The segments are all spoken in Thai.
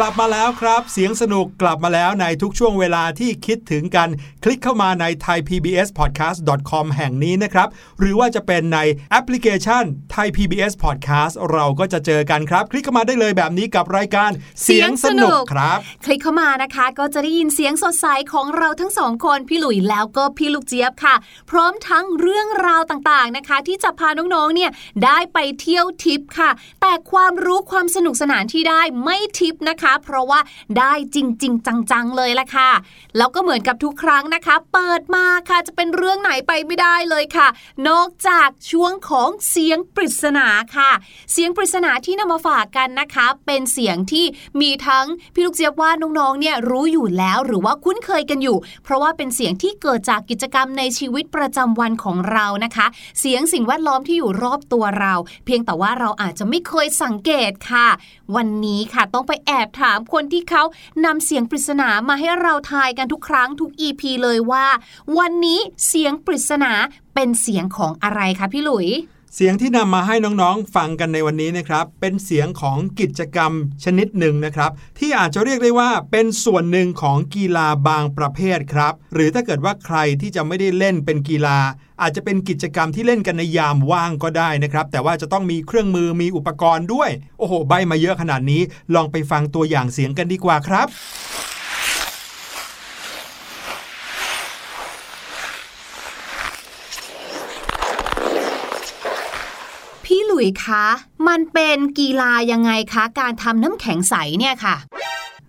ลกลับมาแล้วครับ เสียงสนุกกลับมาแล้วในทุกช่วงเวลาที่คิดถึงกัน คลิกเข้ามาใน thaipbspodcast.com แห่งนี้นะครับ หรือว่าจะเป็นในแอปพลิเคชัน Thai PBS Podcast เราก็จะเจอกันครับ คลิกเข้ามาได้เลยแบบนี้กับรายการเสียงสนุกครับ คลิกเข้ามานะคะ ก็จะได้ยินเสียงสดใสของเราทั้งสองคนพี่หลุยแล้วก็พี่ลูกเจี๊ยบค่ะ พร้อมทั้งเรื่องราวต่างๆนะคะ ที่จะพาน้องๆเนี่ยได้ไปเที่ยวทิปค่ะ แต่ความรู้ความสนุกสนานที่ได้ไม่ทิปนะคะเพราะว่าได้จริง ๆ จังๆเลยละค่ะ แล้วก็เหมือนกับทุกครั้งนะคะ เปิดมาค่ะจะเป็นเรื่องไหนไปไม่ได้เลยค่ะ นอกจากช่วงของเสียงปริศนาค่ะ เสียงปริศนาที่นำมาฝากกันนะคะ เป็นเสียงที่มีทั้งพี่ลูกเจี๊ยบว่าน้องๆเนี่ยรู้อยู่แล้วหรือว่าคุ้นเคยกันอยู่ เพราะว่าเป็นเสียงที่เกิดจากกิจกรรมในชีวิตประจำวันของเรานะคะ เสียงสิ่งแวดล้อมที่อยู่รอบตัวเรา เพียงแต่ว่าเราอาจจะไม่เคยสังเกตค่ะ วันนี้ค่ะต้องไปแอบถามคนที่เขานำเสียงปริศนามาให้เราทายกันทุกครั้งทุก EP เลยว่า วันนี้เสียงปริศนาเป็นเสียงของอะไรคะพี่หลุย เสียงที่นำมาให้น้องๆ ฟังกันในวันนี้นะครับ เป็นเสียงของกิจกรรมชนิดหนึ่งนะครับ ที่อาจจะเรียกได้ว่าเป็นส่วนหนึ่งของกีฬาบางประเภทครับ หรือถ้าเกิดว่าใครที่จะไม่ได้เล่นเป็นกีฬา อาจจะเป็นกิจกรรมที่เล่นกันในยามว่างก็ได้นะครับ แต่ว่าจะต้องมีเครื่องมือมีอุปกรณ์ด้วย โอ้โห ใบมาเยอะขนาดนี้ ลองไปฟังตัวอย่างเสียงกันดีกว่าครับ พี่ห ลุยคะ มันเป็นกีฬายังไงคะ การทำน้ำแข็งใสเนี่ยค่ะ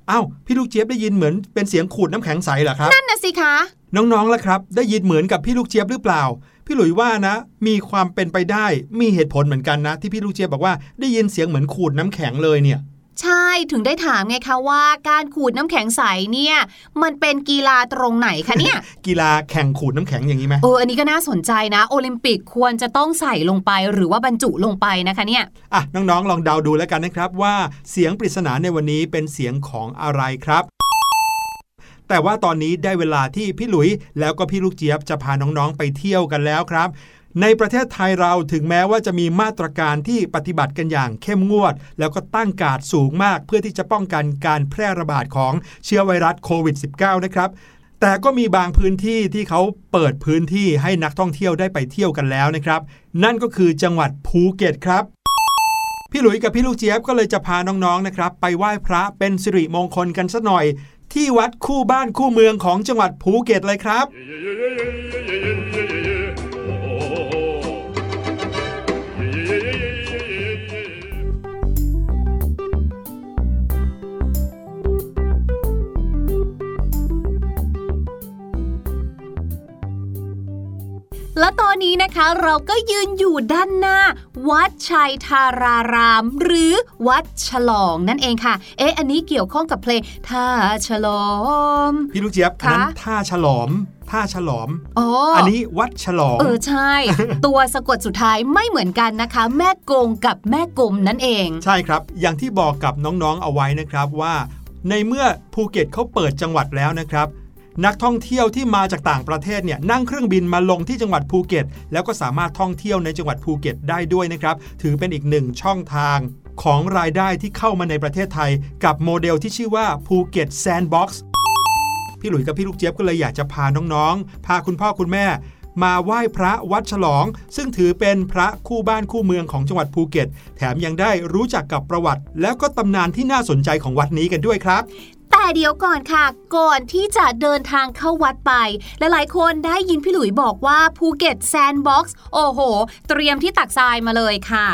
อ้าวพี่ลูกเจี๊ยบได้ยินเหมือนเป็นเสียงขูดน้ำแข็งใสเหรอครับนั่นนะสิคะน้องๆล่ะครับ ได้ยินเหมือนกับพี่ลูกเจี๊ยบหรือเปล่า พี่หลุยว่านะ มีความเป็นไปได้มีเหตุผลเหมือนกันนะ ที่พี่ลูกเจี๊ยบบอกว่าได้ยินเสียงเหมือนขูดน้ำแข็งเลยเนี่ย ใช่ถึงได้ถามไงคะว่าการขูดน้ำแข็งใสเนี่ย มันเป็นกีฬาตรงไหนคะเนี่ย กีฬาแข่งขูดน้ำแข็งอย่างนี้ไหมเอออันนี้ก็น่าสนใจนะ โอลิมปิกควรจะต้องใส่ลงไปหรือว่าบรรจุลงไปนะคะเนี่ยอะน้องๆ ลองเดาดูแล้วกันนะครับว่าเสียงปริศนาในวันนี้เป็นเสียงของอะไรครับแต่ว่าตอนนี้ได้เวลาที่พี่หลุย แล้วก็พี่ลูกเจี๊ยบจะพาน้องๆไปเที่ยวกันแล้วครับ ในประเทศไทยเราถึงแม้ว่าจะมีมาตรการที่ปฏิบัติกันอย่างเข้มงวด แล้วก็ตั้งการสูงมากเพื่อที่จะป้องกันการแพร่ระบาดของเชื้อไวรัสโควิด -19 นะครับแต่ก็มีบางพื้นที่ที่เขาเปิดพื้นที่ให้นักท่องเที่ยวได้ไปเที่ยวกันแล้วนะครับ นั่นก็คือจังหวัดภูเก็ตครับ พี่หลุยกับพี่ลูกเจี๊ยบก็เลยจะพาน้องๆนะครับ ไปไหว้พระเป็นสิริมงคลกันสักหน่อย ที่วัดคู่บ้านคู่เมืองของจังหวัดภูเก็ตเลยครับ และตอนนี้นะคะเราก็ยืนอยู่ด้านหน้า วัดชัยธาราราม หรือวัดฉลองนั่นเองค่ะ เอ๊ะอันนี้เกี่ยวข้องกับเพลงท่าฉลอม พี่ลูกเจี๊ยบคะอันนั้นท่าฉลอมท่าฉลอมอ๋ออัอันนี้วัดฉลอง เออใช่ ตัวสะกดสุดท้ายไม่เหมือนกันนะคะ แม่กงกับแม่กมนั่นเอง ใช่ครับ อย่างที่บอกกับน้องๆเอาไว้นะครับว่า ในเมื่อภูเก็ตเขาเปิดจังหวัดแล้วนะครับ นักท่องเที่ยวที่มาจากต่างประเทศเนี่ยนั่งเครื่องบินมาลงที่จังหวัดภูเก็ต แล้วก็สามารถท่องเที่ยวในจังหวัดภูเก็ตได้ด้วยนะครับ ถือเป็นอีกหนึ่งช่องทางของรายได้ที่เข้ามาในประเทศไทย กับโมเดลที่ชื่อว่าภูเก็ต Sandbox พี่หลุยกับพี่ลูกเจี๊ยบก็เลยอยากจะพาน้องๆ พาคุณพ่อคุณแม่ มาไหว้พระวัดฉลอง ซึ่งถือเป็นพระคู่บ้านคู่เมืองของจังหวัดภูเก็ต แถมยังได้รู้จักกับประวัติ แล้วก็ตำนานที่น่าสนใจของวัดนี้กันด้วยครับแต่เดี๋ยวก่อนค่ะ ก่อนที่จะเดินทางเข้าวัดไปหลายๆคนได้ยินพี่หลุยบอกว่าภูเก็ต Sandbox โอ้โห เตรียมที่ตักทรายมาเลยค่ะ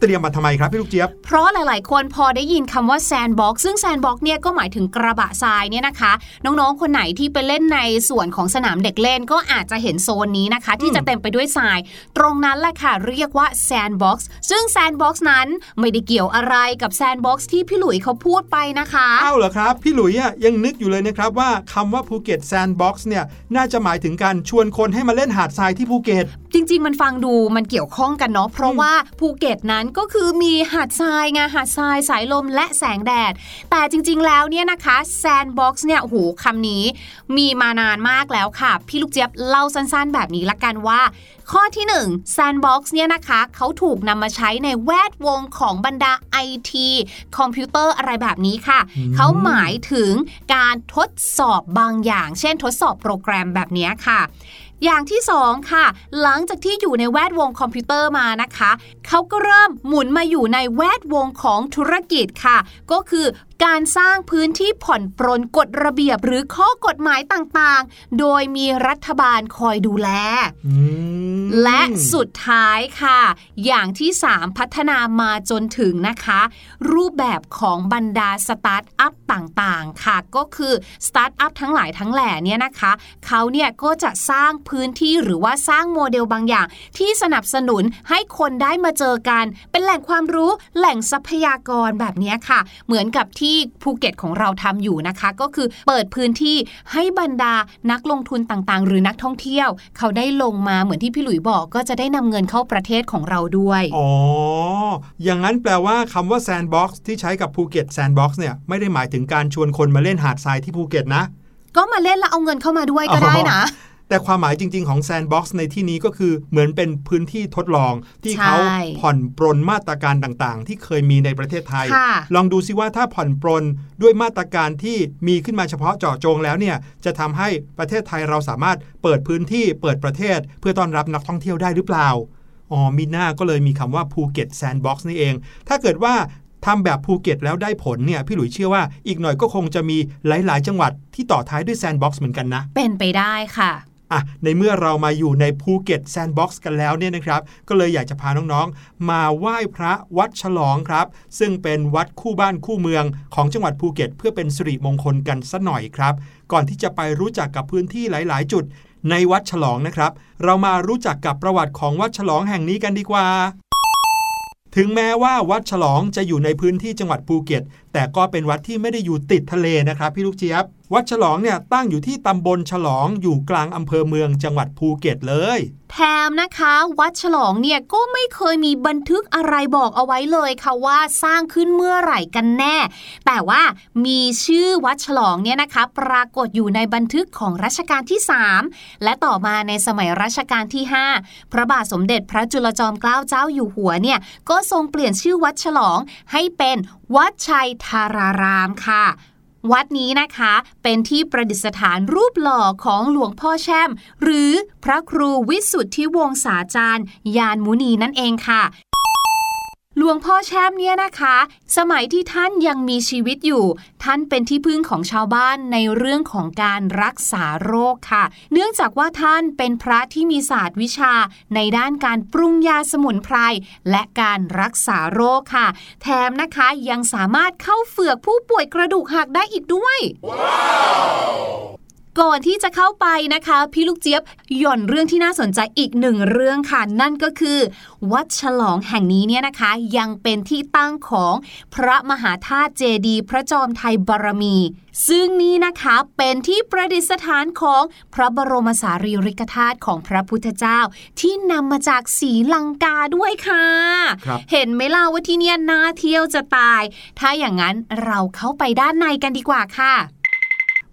เตรียมมาทำไมครับพี่ลูกเจี๊ยบ เพราะหลายๆ คนพอได้ยินคำว่า Sandbox ซึ่ง Sandbox เนี่ยก็หมายถึงกระบะทรายเนี่ยนะคะ น้องๆ คนไหนที่ไปเล่นในส่วนของสนามเด็กเล่นก็อาจจะเห็นโซนนี้นะคะ ที่จะเต็มไปด้วยทราย ตรงนั้นแหละค่ะ เรียกว่า Sandbox ซึ่ง Sandbox นั้นไม่ได้เกี่ยวอะไรกับ Sandbox ที่พี่หลุยเขาพูดไปนะคะอ้าวเหรอครับ พี่หลุยอะยังนึกอยู่เลยนะครับว่าคำว่าภูเก็ต Sandbox เนี่ยน่าจะหมายถึงการชวนคนให้มาเล่นหาดทรายที่ภูเก็ต จริง ๆ มันฟังดูมันเกี่ยวข้องกันเนาะเพราะว่าภูเก็ตนั้นก็คือมีหาดทรายไงหาดทรายสายลมและแสงแดด แต่จริง ๆ แล้วเนี่ยนะคะ Sandbox เนี่ยโอ้โหคำนี้มีมานานมากแล้วค่ะ พี่ลูกเจี๊ยบเล่าสั้นๆ แบบนี้ละกันว่า ข้อที่1 Sandbox เนี่ยนะคะเขาถูกนำมาใช้ในแวดวงของบรรดา IT คอมพิวเตอร์อะไรแบบนี้ค่ะ เขาหมายถึงการทดสอบบางอย่าง เช่นทดสอบโปรแกรมแบบนี้ค่ะ อย่างที่2ค่ะ หลังจากที่อยู่ในแวดวงคอมพิวเตอร์มานะคะ เขาก็เริ่มหมุนมาอยู่ในแวดวงของธุรกิจค่ะ ก็คือการสร้างพื้นที่ผ่อนปรนกฎระเบียบหรือข้อกฎหมายต่างๆ โดยมีรัฐบาลคอยดูแล และสุดท้ายค่ะ อย่างที่ 3 พัฒนามาจนถึงนะคะ รูปแบบของบรรดาสตาร์ทอัพต่างๆ ค่ะ ก็คือสตาร์ทอัพทั้งหลายทั้งแหล่เนี่ยนะคะเขาเนี่ยก็จะสร้างพื้นที่หรือว่าสร้างโมเดลบางอย่าง ที่สนับสนุนให้คนได้มาเจอกัน เป็นแหล่งความรู้แหล่งทรัพยากรแบบนี้ค่ะ เหมือนกับที่ภูเก็ตของเราทำอยู่นะคะ ก็คือเปิดพื้นที่ให้บรรดานักลงทุนต่างๆ หรือนักท่องเที่ยว เขาได้ลงมาเหมือนที่พี่หลุยบอกก็จะได้นำเงินเข้าประเทศของเราด้วย อ๋อ อย่างนั้นแปลว่าคำว่า Sandbox ที่ใช้กับภูเก็ต Sandbox เนี่ยไม่ได้หมายถึงการชวนคนมาเล่นหาดทรายที่ภูเก็ตนะ ก็มาเล่นแล้วเอาเงินเข้ามาด้วยก็ได้นะ แต่ความหมายจริง ๆ ของ Sandbox ในที่นี้ก็คือเหมือนเป็นพื้นที่ทดลองที่เขาใช้ผ่อนปรนมาตรการต่างๆ ที่เคยมีในประเทศไทยค่ะลองดูซิว่าถ้าผ่อนปรนด้วยมาตรการที่มีขึ้นมาเฉพาะเจาะจงแล้วเนี่ยจะทำให้ประเทศไทยเราสามารถเปิดพื้นที่เปิดประเทศ เพื่อต้อนรับนักท่องเที่ยวได้หรือเปล่าอ๋อมิน่าก็เลยมีคำว่าภูเก็ต Sandbox นี่เอง ถ้าเกิดว่าทำแบบภูเก็ตแล้วได้ผลเนี่ย พี่หลุยเชื่อว่าอีกหน่อยก็คงจะมีหลาย ๆ จังหวัดที่ต่อท้ายด้วย Sandbox เหมือนกันนะ เป็นไปได้ค่ะ อะในเมื่อเรามาอยู่ในภูเก็ต Sandbox กันแล้วเนี่ยนะครับก็เลยอยากจะพาน้องๆ มาไหว้พระวัดฉลองครับ ซึ่งเป็นวัดคู่บ้านคู่เมืองของจังหวัดภูเก็ต เพื่อเป็นสิริมงคลกันสักหน่อยครับ ก่อนที่จะไปรู้จักกับพื้นที่หลาย ๆ จุด ในวัดฉลองนะครับ เรามารู้จักกับประวัติของวัดฉลองแห่งนี้กันดีกว่าถึงแม้ว่าวัดฉลองจะอยู่ในพื้นที่จังหวัดภูเก็ตแต่ก็เป็นวัดที่ไม่ได้อยู่ติดทะเลนะครับพี่ลูกเจี๊ยบ วัดฉลองเนี่ยตั้งอยู่ที่ตำบลฉลองอยู่กลางอำเภอเมืองจังหวัดภูเก็ตเลย แถมนะคะ วัดฉลองเนี่ยก็ไม่เคยมีบันทึกอะไรบอกเอาไว้เลยค่ะว่าสร้างขึ้นเมื่อไหร่กันแน่ แต่ว่ามีชื่อวัดฉลองเนี่ยนะคะปรากฏอยู่ในบันทึกของรัชกาลที่ 3 และต่อมาในสมัยรัชกาลที่ 5 พระบาทสมเด็จพระจุลจอมเกล้าเจ้าอยู่หัวเนี่ยก็ทรงเปลี่ยนชื่อวัดฉลองให้เป็นวัดชัยธารารามค่ะ วัดนี้นะคะเป็นที่ประดิษฐานรูปหล่อของหลวงพ่อแช่ม หรือพระครูวิสุทธิวงศาจารย์ ยานมุนีนั่นเองค่ะ หลวงพ่อแช่มเนี่ยนะคะ สมัยที่ท่านยังมีชีวิตอยู่ ท่านเป็นที่พึ่งของชาวบ้านในเรื่องของการรักษาโรคค่ะ เนื่องจากว่าท่านเป็นพระที่มีศาสตร์วิชา ในด้านการปรุงยาสมุนไพรและการรักษาโรคค่ะ แถมนะคะยังสามารถเข้าเฝือกผู้ป่วยกระดูกหักได้อีกด้วย ก่อนที่จะเข้าไปนะคะ พี่ลูกเจี๊ยบหย่อนเรื่องที่น่าสนใจอีกหนึ่งเรื่องค่ะ นั่นก็คือ วัดฉลองแห่งนี้เนี่ยนะคะ ยังเป็นที่ตั้งของพระมหาธาตุเจดีย์พระจอมไทยบารมี ซึ่งนี่นะคะเป็นที่ประดิษฐานของพระบรมสารีริกธาตุของพระพุทธเจ้า ที่นำมาจากศรีลังกาด้วยค่ะครับเห็นไหมล่ะว่าที่เนี่ยน่าเที่ยวจะตาย ถ้าอย่างนั้นเราเข้าไปด้านในกันดีกว่าค่ะ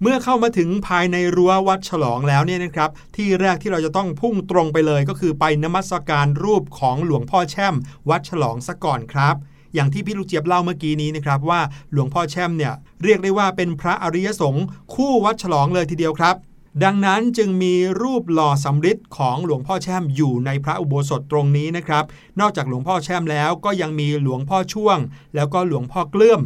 เมื่อเข้ามาถึงภายในรั้ววัดฉลองแล้วเนี่ยนะครับ ที่แรกที่เราจะต้องพุ่งตรงไปเลยก็คือไปนมัสการรูปของหลวงพ่อแช่ม วัดฉลองซะก่อนครับอย่างที่พี่ลูกเจี๊ยบเล่าเมื่อกี้นี้นะครับว่าหลวงพ่อแช่มเนี่ยเรียกได้ว่าเป็นพระอริยสงฆ์คู่วัดฉลองเลยทีเดียวครับ ดังนั้นจึงมีรูปหล่อสำริดของหลวงพ่อแช่มอยู่ในพระอุโบสถตรงนี้นะครับ นอกจากหลวงพ่อแช่มแล้วก็ยังมีหลวงพ่อช่วง แล้วก็หลวงพ่อเกลื่อม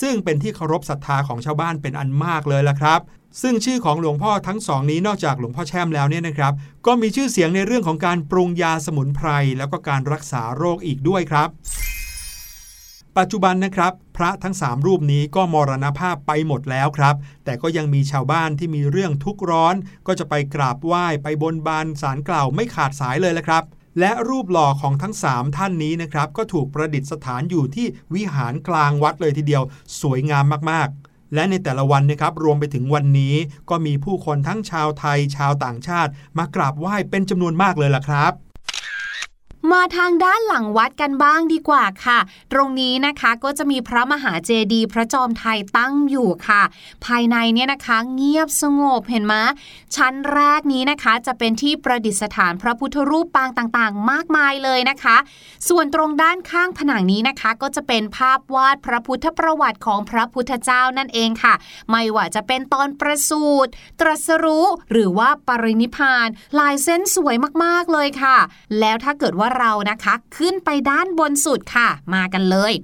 ซึ่งเป็นที่เคารพศรัทธาของชาวบ้านเป็นอันมากเลยละครับ ซึ่งชื่อของหลวงพ่อทั้งสองนี้นอกจากหลวงพ่อแช่มแล้วเนี่ยนะครับ ก็มีชื่อเสียงในเรื่องของการปรุงยาสมุนไพร แล้วก็การรักษาโรคอีกด้วยครับ ปัจจุบันนะครับ พระทั้ง 3 รูปนี้ก็มรณภาพไปหมดแล้วครับ แต่ก็ยังมีชาวบ้านที่มีเรื่องทุกข์ร้อน ก็จะไปกราบไหว้ไปบนบานสารกล่าวไม่ขาดสายเลยละครับ และรูปหล่อของทั้ง 3 ท่านนี้นะครับ ก็ถูกประดิษฐานอยู่ที่วิหารกลางวัดเลยทีเดียว สวยงามมากๆและในแต่ละวันนะครับรวมไปถึงวันนี้ ก็มีผู้คนทั้งชาวไทยชาวต่างชาติ มากราบไหว้เป็นจำนวนมากเลยล่ะครับ มาทางด้านหลังวัดกันบ้างดีกว่าค่ะ ตรงนี้นะคะก็จะมีพระมหาเจดีย์พระจอมไทยตั้งอยู่ค่ะ ภายในเนี่ยนะคะเงียบสงบเห็นไหมชั้นแรกนี้นะคะจะเป็นที่ประดิษฐานพระพุทธรูปปางต่างๆ มากมายเลยนะคะ ส่วนตรงด้านข้างผนังนี้นะคะ ก็จะเป็นภาพวาดพระพุทธประวัติของพระพุทธเจ้านั่นเองค่ะ ไม่ว่าจะเป็นตอนประสูติตรัสรู้หรือว่าปรินิพาน ลายเส้นสวยมากๆเลยค่ะ แล้วถ้าเกิดว่าเรานะคะ ขึ้นไปด้านบนสุดค่ะ มากันเลย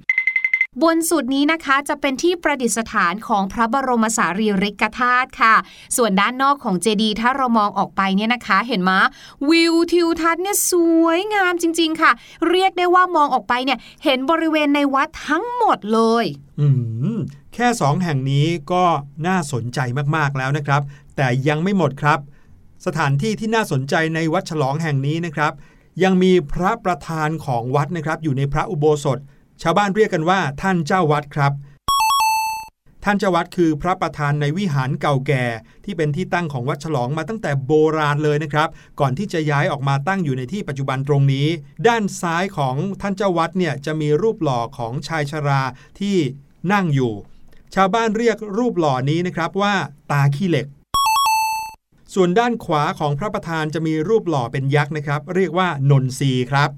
บนสุดนี้นะคะจะเป็นที่ประดิษฐานของพระบรมสารีริกธาตุค่ะ ส่วนด้านนอกของเจดีย์ถ้าเรามองออกไปเนี่ยนะคะ เห็นไหมวิวทิวทัศน์เนี่ยสวยงามจริง ๆ ค่ะ เรียกได้ว่ามองออกไปเนี่ย เห็นบริเวณในวัดทั้งหมดเลย อืมแค่สองแห่งนี้ก็น่าสนใจมากๆแล้วนะครับ แต่ยังไม่หมดครับสถานที่ที่น่าสนใจในวัดฉลองแห่งนี้นะครับ ยังมีพระประธานของวัดนะครับ อยู่ในพระอุโบสถ ชาวบ้านเรียกกันว่าท่านเจ้าวัดครับ ท่านเจ้าวัดคือพระประธานในวิหารเก่าแก่ ที่เป็นที่ตั้งของวัดฉลองมาตั้งแต่โบราณเลยนะครับ ก่อนที่จะย้ายออกมาตั้งอยู่ในที่ปัจจุบันตรงนี้ ด้านซ้ายของท่านเจ้าวัดเนี่ยจะมีรูปหล่อของชายชราที่นั่งอยู่ ชาวบ้านเรียกรูปหล่อนี้นะครับว่า ตาขี้เหล็ก ส่วนด้านขวาของพระประธานจะมีรูปหล่อเป็นยักษ์นะครับ เรียกว่านนทรีครับ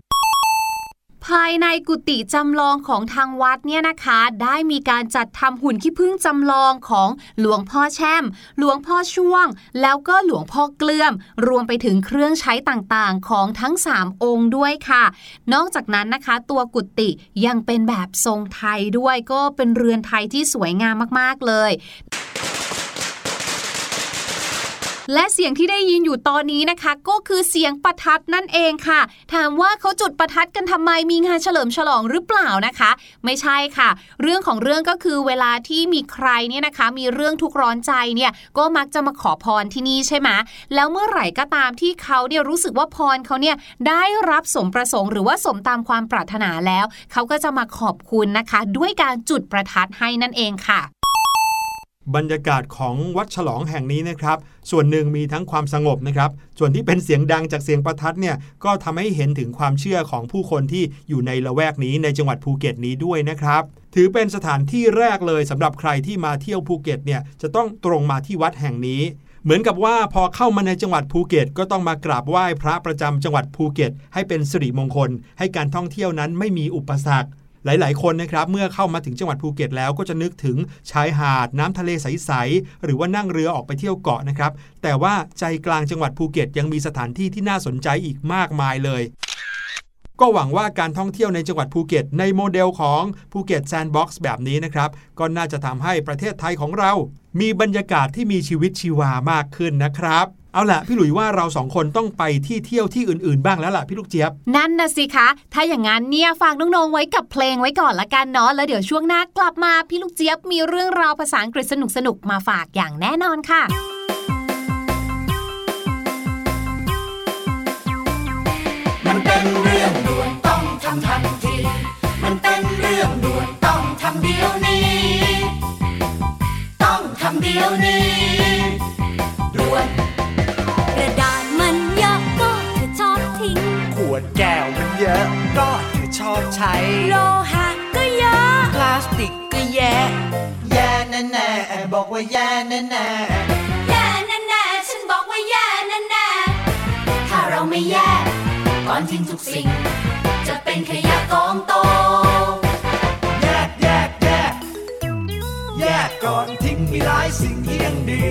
ภายในกุฏิจำลองของทางวัดเนี่ยนะคะ ได้มีการจัดทำหุ่นขี้ผึ้งจำลองของหลวงพ่อแช่ม หลวงพ่อช่วง แล้วก็หลวงพ่อเกลื่อม รวมไปถึงเครื่องใช้ต่างๆของทั้ง 3 องค์ด้วยค่ะ นอกจากนั้นนะคะ ตัวกุฏิยังเป็นแบบทรงไทยด้วยก็เป็นเรือนไทยที่สวยงามมากๆเลย และเสียงที่ได้ยินอยู่ตอนนี้นะคะ ก็คือเสียงประทัดนั่นเองค่ะ ถามว่าเขาจุดประทัดกันทำไมมีงานเฉลิมฉลองหรือเปล่านะคะ ไม่ใช่ค่ะ เรื่องของเรื่องก็คือเวลาที่มีใครเนี่ยนะคะ มีเรื่องทุกร้อนใจเนี่ยก็มักจะมาขอพรที่นี่ใช่ไหมแล้วเมื่อไหร่ก็ตามที่เขาเนี่ยรู้สึกว่าพรเขาเนี่ยได้รับสมประสงค์ หรือว่าสมตามความปรารถนาแล้ว เขาก็จะมาขอบคุณนะคะ ด้วยการจุดประทัดให้นั่นเองค่ะ บรรยากาศของวัดฉลองแห่งนี้นะครับ ส่วนหนึ่งมีทั้งความสงบนะครับ ส่วนที่เป็นเสียงดังจากเสียงประทัดเนี่ยก็ทำให้เห็นถึงความเชื่อของผู้คนที่อยู่ในละแวกนี้ในจังหวัดภูเก็ตนี้ด้วยนะครับ ถือเป็นสถานที่แรกเลยสำหรับใครที่มาเที่ยวภูเก็ตเนี่ยจะต้องตรงมาที่วัดแห่งนี้เหมือนกับว่าพอเข้ามาในจังหวัดภูเก็ต ก็ต้องมากราบไหว้พระประจำจังหวัดภูเก็ต ให้เป็นสิริมงคล ให้การท่องเที่ยวนั้นไม่มีอุปสรรค หลาย ๆ คนนะครับเมื่อเข้ามาถึงจังหวัดภูเก็ตแล้วก็จะนึกถึงชายหาดน้ำทะเลใส ๆ หรือว่านั่งเรือออกไปเที่ยวเกาะนะครับ แต่ว่าใจกลางจังหวัดภูเก็ตยังมีสถานที่ที่น่าสนใจอีกมากมายเลยก็หวังว่าการท่องเที่ยวในจังหวัดภูเก็ต ในโมเดลของภูเก็ตแซนด์บ็อกซ์แบบนี้นะครับ ก็น่าจะทำให้ประเทศไทยของเรา มีบรรยากาศที่มีชีวิตชีวามากขึ้นนะครับ เอาล่ะพี่หลุยว่าเราสองคนต้องไปที่เที่ยวที่อื่นๆ บ้างแล้วล่ะพี่ลูกเจี๊ยบ นั่นนะสิคะ ถ้าอย่างนั้นเนี่ยฝากน้องๆไว้กับเพลงไว้ก่อนละกันเนาะแล้วเดี๋ยวช่วงหน้ากลับมาพี่ลูกเจี๊ยบมีเรื่องราวภาษาอังกฤษสนุกๆมาฝากอย่างแน่นอนค่ะมันเป็นเรื่องด่วนต้องทำทันที มันเป็นเรื่องด่วนต้องทำเดี๋ยวนี้ ต้องทำเดี๋ยวนี้ด่วน ชอบใช้ โลหะก็เยอะ พลาสติกก็แย่แย่แน่แน่ๆบอกว่าแย่แน่แน่แย่แน่ๆฉันบอกว่าแย่แน่ถ้าเราไม่แยกก่อนทิ้งทุกสิ่ง จะเป็นขยะกองโต ๆแยกแยกแยกแยกก่อนทิ้งมีหลายสิ่งที่ยังดี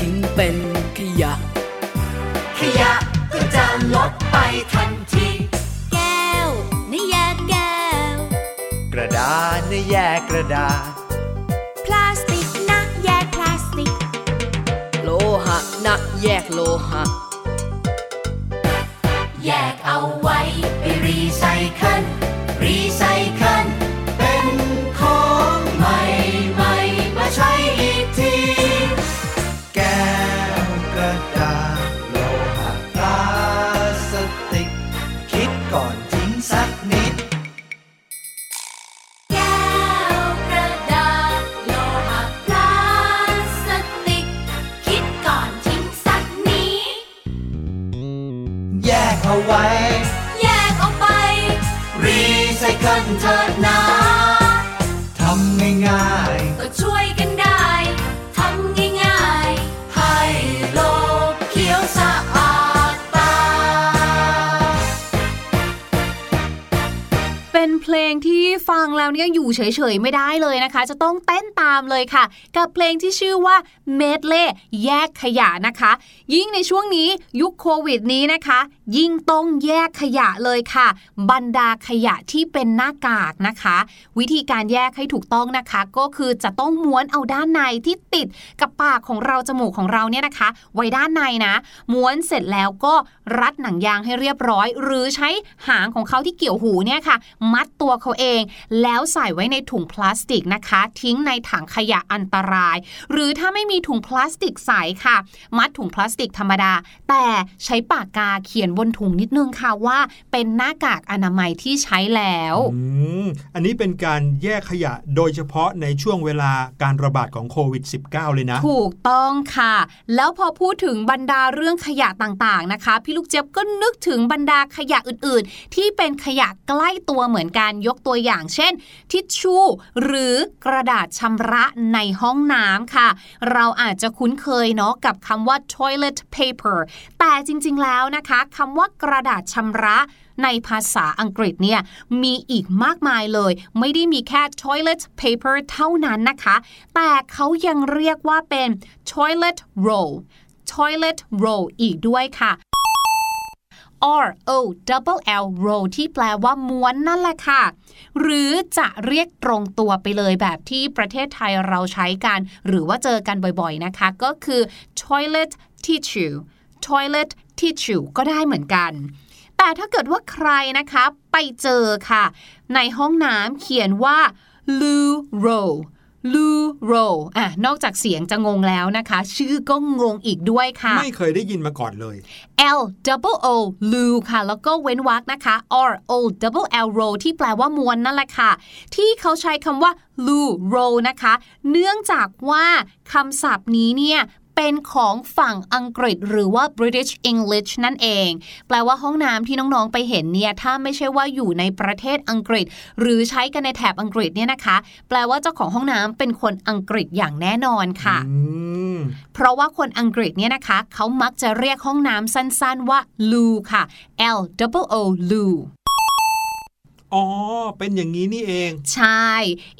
ทิ้งเป็นขยะ ขยะก็จะลดไปทันที แก้วนี่แยกแก้ว กระดาษในแยกกระดาษ พลาสติกนะแยกพลาสติก โลหะนะแยกโลหะ นี่ยอยู่เฉยๆ ไม่ได้เลยนะคะ จะต้องเต้นตามเลยค่ะ กับเพลงที่ชื่อว่าเมดเล่แยกขยะนะคะ ยิ่งในช่วงนี้ยุคโควิดนี้นะคะ ยิ่งต้องแยกขยะเลยค่ะ บรรดาขยะที่เป็นหน้ากากนะคะ วิธีการแยกให้ถูกต้องนะคะ ก็คือจะต้องม้วนเอาด้านในที่ติดกับปากของเราจมูกของเราเนี่ยนะคะ ไว้ด้านในนะ ม้วนเสร็จแล้วก็รัดหนังยางให้เรียบร้อย หรือใช้หางของเขาที่เกี่ยวหูเนี่ยค่ะ มัดตัวเขาเองแล้วใส่ไว้ในถุงพลาสติกนะคะ ทิ้งในถังขยะอันตราย หรือถ้าไม่มีถุงพลาสติกใสค่ะ มัดถุงพลาสติกธรรมดา แต่ใช้ปากกาเขียนบนถุงนิดนึงค่ะว่า เป็นหน้ากากอนามัยที่ใช้แล้วอืมอันนี้เป็นการแยกขยะโดยเฉพาะในช่วงเวลาการระบาดของโควิด -19 เลยนะ ถูกต้องค่ะ แล้วพอพูดถึงบรรดาเรื่องขยะต่างๆนะคะ พี่ลูกเจี๊ยบก็นึกถึงบรรดาขยะอื่น ๆ ที่เป็นขยะใกล้ตัวเหมือนกันยกตัวอย่าง เช่นทิชชู่หรือกระดาษชำระในห้องน้ำค่ะ เราอาจจะคุ้นเคยเนาะกับคำว่า toilet paper แต่จริงๆแล้วนะคะคำว่ากระดาษชำระในภาษาอังกฤษเนี่ยมีอีกมากมายเลย ไม่ได้มีแค่ toilet paper เท่านั้นนะคะ แต่เขายังเรียกว่าเป็น toilet roll toilet roll อีกด้วยค่ะ R O double L roll ที่แปลว่าม้วนนั่นแหละค่ะ หรือจะเรียกตรงตัวไปเลยแบบที่ประเทศไทยเราใช้กัน หรือว่าเจอกันบ่อยๆนะคะ ก็คือ toilet tissue toilet tissue ก็ได้เหมือนกัน แต่ถ้าเกิดว่าใครนะคะไปเจอค่ะ ในห้องน้ำเขียนว่า loo roll loo roll อะนอกจากเสียงจะงงแล้วนะคะ ชื่อก็งงอีกด้วยค่ะ ไม่เคยได้ยินมาก่อนเลย L double O loo ค่ะ แล้วก็เว้นวรรคนะคะ R O double L roll ที่แปลว่าม้วนนั่นแหละค่ะ ที่เขาใช้คำว่า loo roll นะคะ เนื่องจากว่าคำศัพท์นี้เนี่ย เป็นของฝั่งอังกฤษหรือว่า British English นั่นเอง แปลว่าห้องน้ำที่น้องๆไปเห็นเนี่ยถ้าไม่ใช่ว่าอยู่ในประเทศอังกฤษ หรือใช้กันในแถบอังกฤษเนี่ยนะคะ แปลว่าเจ้าของห้องน้ำเป็นคนอังกฤษอย่างแน่นอนค่ะอืมเพราะว่าคนอังกฤษเนี่ยนะคะ เขามักจะเรียกห้องน้ำสั้นๆว่า loo ค่ะ L double O loo อ๋อ เป็นอย่างนี้นี่เอง ใช่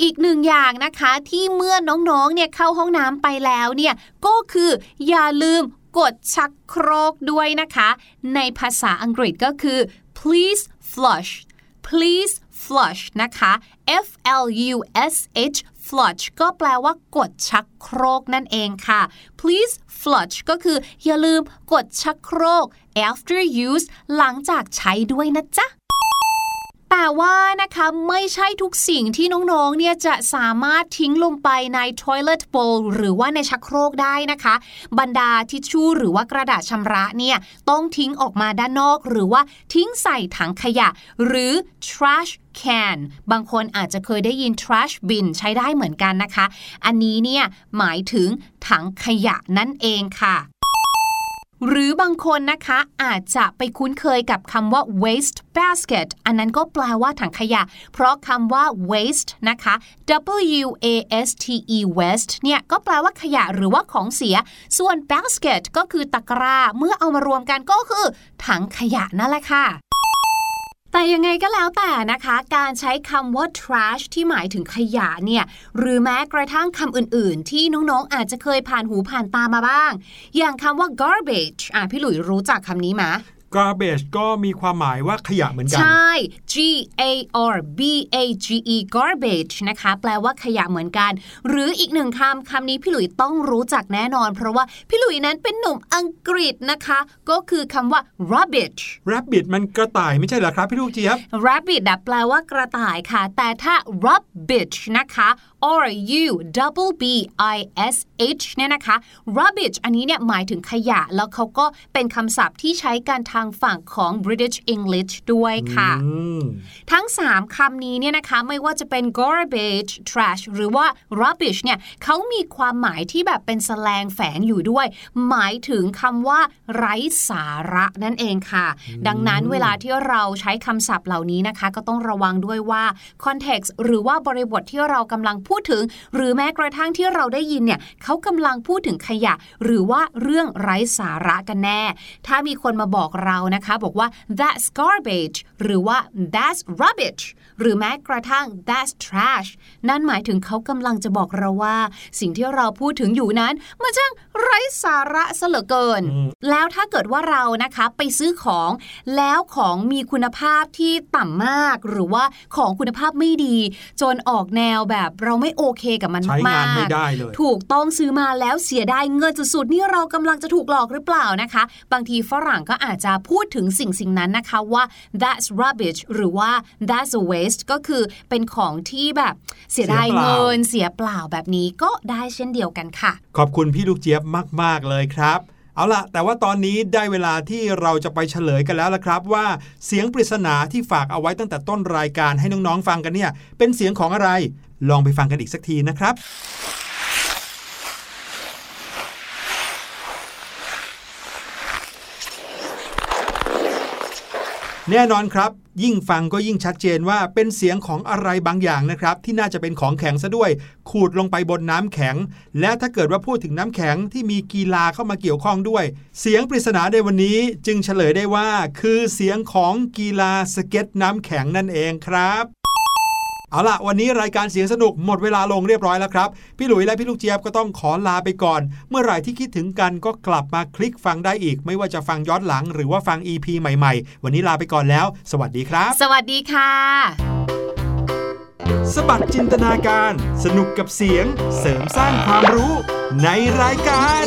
อีกหนึ่งอย่างนะคะที่เมื่อน้องๆ เนี่ยเข้าห้องน้ำไปแล้วเนี่ยก็คืออย่าลืมกดชักโครกด้วยนะคะ ในภาษาอังกฤษก็คือ please flush please flush นะคะ F L U S H flush ก็แปลว่ากดชักโครกนั่นเองค่ะ please flush ก็คืออย่าลืมกดชักโครก after use หลังจากใช้ด้วยนะจ๊ะ แต่ว่านะคะไม่ใช่ทุกสิ่งที่น้องๆ เนี่ยจะสามารถทิ้งลงไปใน toilet bowl หรือว่าในชักโครกได้นะคะ บรรดาทิชชู่หรือว่ากระดาษชำระเนี่ยต้องทิ้งออกมาด้านนอก หรือว่าทิ้งใส่ถังขยะ หรือ trash can บางคนอาจจะเคยได้ยิน trash bin ใช้ได้เหมือนกันนะคะ อันนี้เนี่ยหมายถึงถังขยะนั่นเองค่ะ หรือบางคนนะคะอาจจะไปคุ้นเคยกับคำว่า waste basket อันนั้นก็แปลว่าถังขยะ เพราะคำว่า waste นะคะ W A S T E waste เนี่ยก็แปลว่าขยะหรือว่าของเสีย ส่วน basket ก็คือตะกร้า เมื่อเอามารวมกันก็คือ ถังขยะนั่นแหละค่ะ แต่ยังไงก็แล้วแต่นะคะ การใช้คำว่า trash ที่หมายถึงขยะเนี่ยหรือแม้กระทั่งคำอื่นๆ ที่น้องๆ อาจจะเคยผ่านหูผ่านตามาบ้าง อย่างคำว่า garbage อะพี่หลุยรู้จักคำนี้ไหม garbage ก็มีความหมายว่าขยะเหมือนกัน ใช่ G A R B A G E garbage นะคะ แปลว่าขยะเหมือนกัน หรืออีกหนึ่งคำคำนี้พี่หลุยต้องรู้จักแน่นอน เพราะว่าพี่หลุยนั้นเป็นหนุ่มอังกฤษนะคะ ก็คือคำว่า rubbish rabbit มันกระต่ายไม่ใช่เหรอครับ พี่ลูกเจี๊ยบ rabbit อะแปลว่ากระต่ายค่ะ แต่ถ้า rubbish นะคะ or u double b i s h เนี่ยนะคะ rubbish อันนี้เนี่ยหมายถึงขยะ แล้วเขาก็เป็นคำศัพท์ที่ใช้กันทางฝั่งของ British English ด้วยค่ะอืมทั้ง 3คำนี้เนี่ยนะคะ ไม่ว่าจะเป็น garbage trash หรือว่า rubbish เนี่ยเขามีความหมายที่แบบเป็นแสลงแฝงอยู่ด้วย หมายถึงคำว่า ไร้สาระนั่นเองค่ะ ดังนั้นเวลาที่เราใช้คำศัพท์เหล่านี้นะคะ ก็ต้องระวังด้วยว่า context หรือว่าบริบทที่เรากำลังพูดถึง หรือแม้กระทั่งที่เราได้ยินเนี่ยเขาากำลังพูดถึงขยะ หรือว่าเรื่องไร้สาระกันแน่ ถ้ามีคนมาบอกเรานะคะ บอกว่า that's garbage หรือว่า that's rubbish หรือแม้กระทั่ง that's trash นั่นหมายถึงเขากำลังจะบอกเราว่า สิ่งที่เราพูดถึงอยู่นั้นมันช่างไร้สาระซะเหลือเกิน แล้วถ้าเกิดว่าเรานะคะไปซื้อของ แล้วของมีคุณภาพที่ต่ำมาก หรือว่าของคุณภาพไม่ดี จนออกแนวแบบเราไม่โอเคกับมันใช้งานมากๆไม่ได้เลย ถูกต้องซื้อมาแล้วเสียดายเงินสุดๆนี่เรากำลังจะถูกหลอกหรือเปล่านะคะ บางทีฝรั่งก็อาจจะพูดถึงสิ่งสิ่งนั้นนะคะว่า that's rubbish หรือว่า that's a waste ก็คือเป็นของที่แบบเสียดายเสียเปล่าเงินเสียเปล่าแบบนี้ก็ได้เช่นเดียวกันค่ะ ขอบคุณพี่ลูกเจี๊ยบมาก ๆ เลยครับเอาล่ะแต่ว่าตอนนี้ได้เวลาที่เราจะไปเฉลยกันแล้วละครับ ว่าเสียงปริศนาที่ฝากเอาไว้ตั้งแต่ต้นรายการให้น้องๆฟังกันเนี่ย เป็นเสียงของอะไร ลองไปฟังกันอีกสักทีนะครับ แน่นอนครับ ยิ่งฟังก็ยิ่งชัดเจนว่าเป็นเสียงของอะไรบางอย่างนะครับ ที่น่าจะเป็นของแข็งซะด้วย ขูดลงไปบนน้ำแข็ง และถ้าเกิดว่าพูดถึงน้ำแข็งที่มีกีฬาเข้ามาเกี่ยวข้องด้วย เสียงปริศนาในวันนี้จึงเฉลยได้ว่า คือเสียงของกีฬาสเก็ตน้ำแข็งนั่นเองครับ เอาล่ะ วันนี้รายการเสียงสนุกหมดเวลาลงเรียบร้อยแล้วครับ พี่หลุยและพี่ลูกเจี๊ยบก็ต้องขอลาไปก่อน เมื่อไหร่ที่คิดถึงกันก็กลับมาคลิกฟังได้อีก ไม่ว่าจะฟังย้อนหลังหรือว่าฟัง EP ใหม่ๆ วันนี้ลาไปก่อนแล้ว สวัสดีครับ สวัสดีค่ะ สบัดจินตนาการ สนุกกับเสียง เสริมสร้างความรู้ในรายการ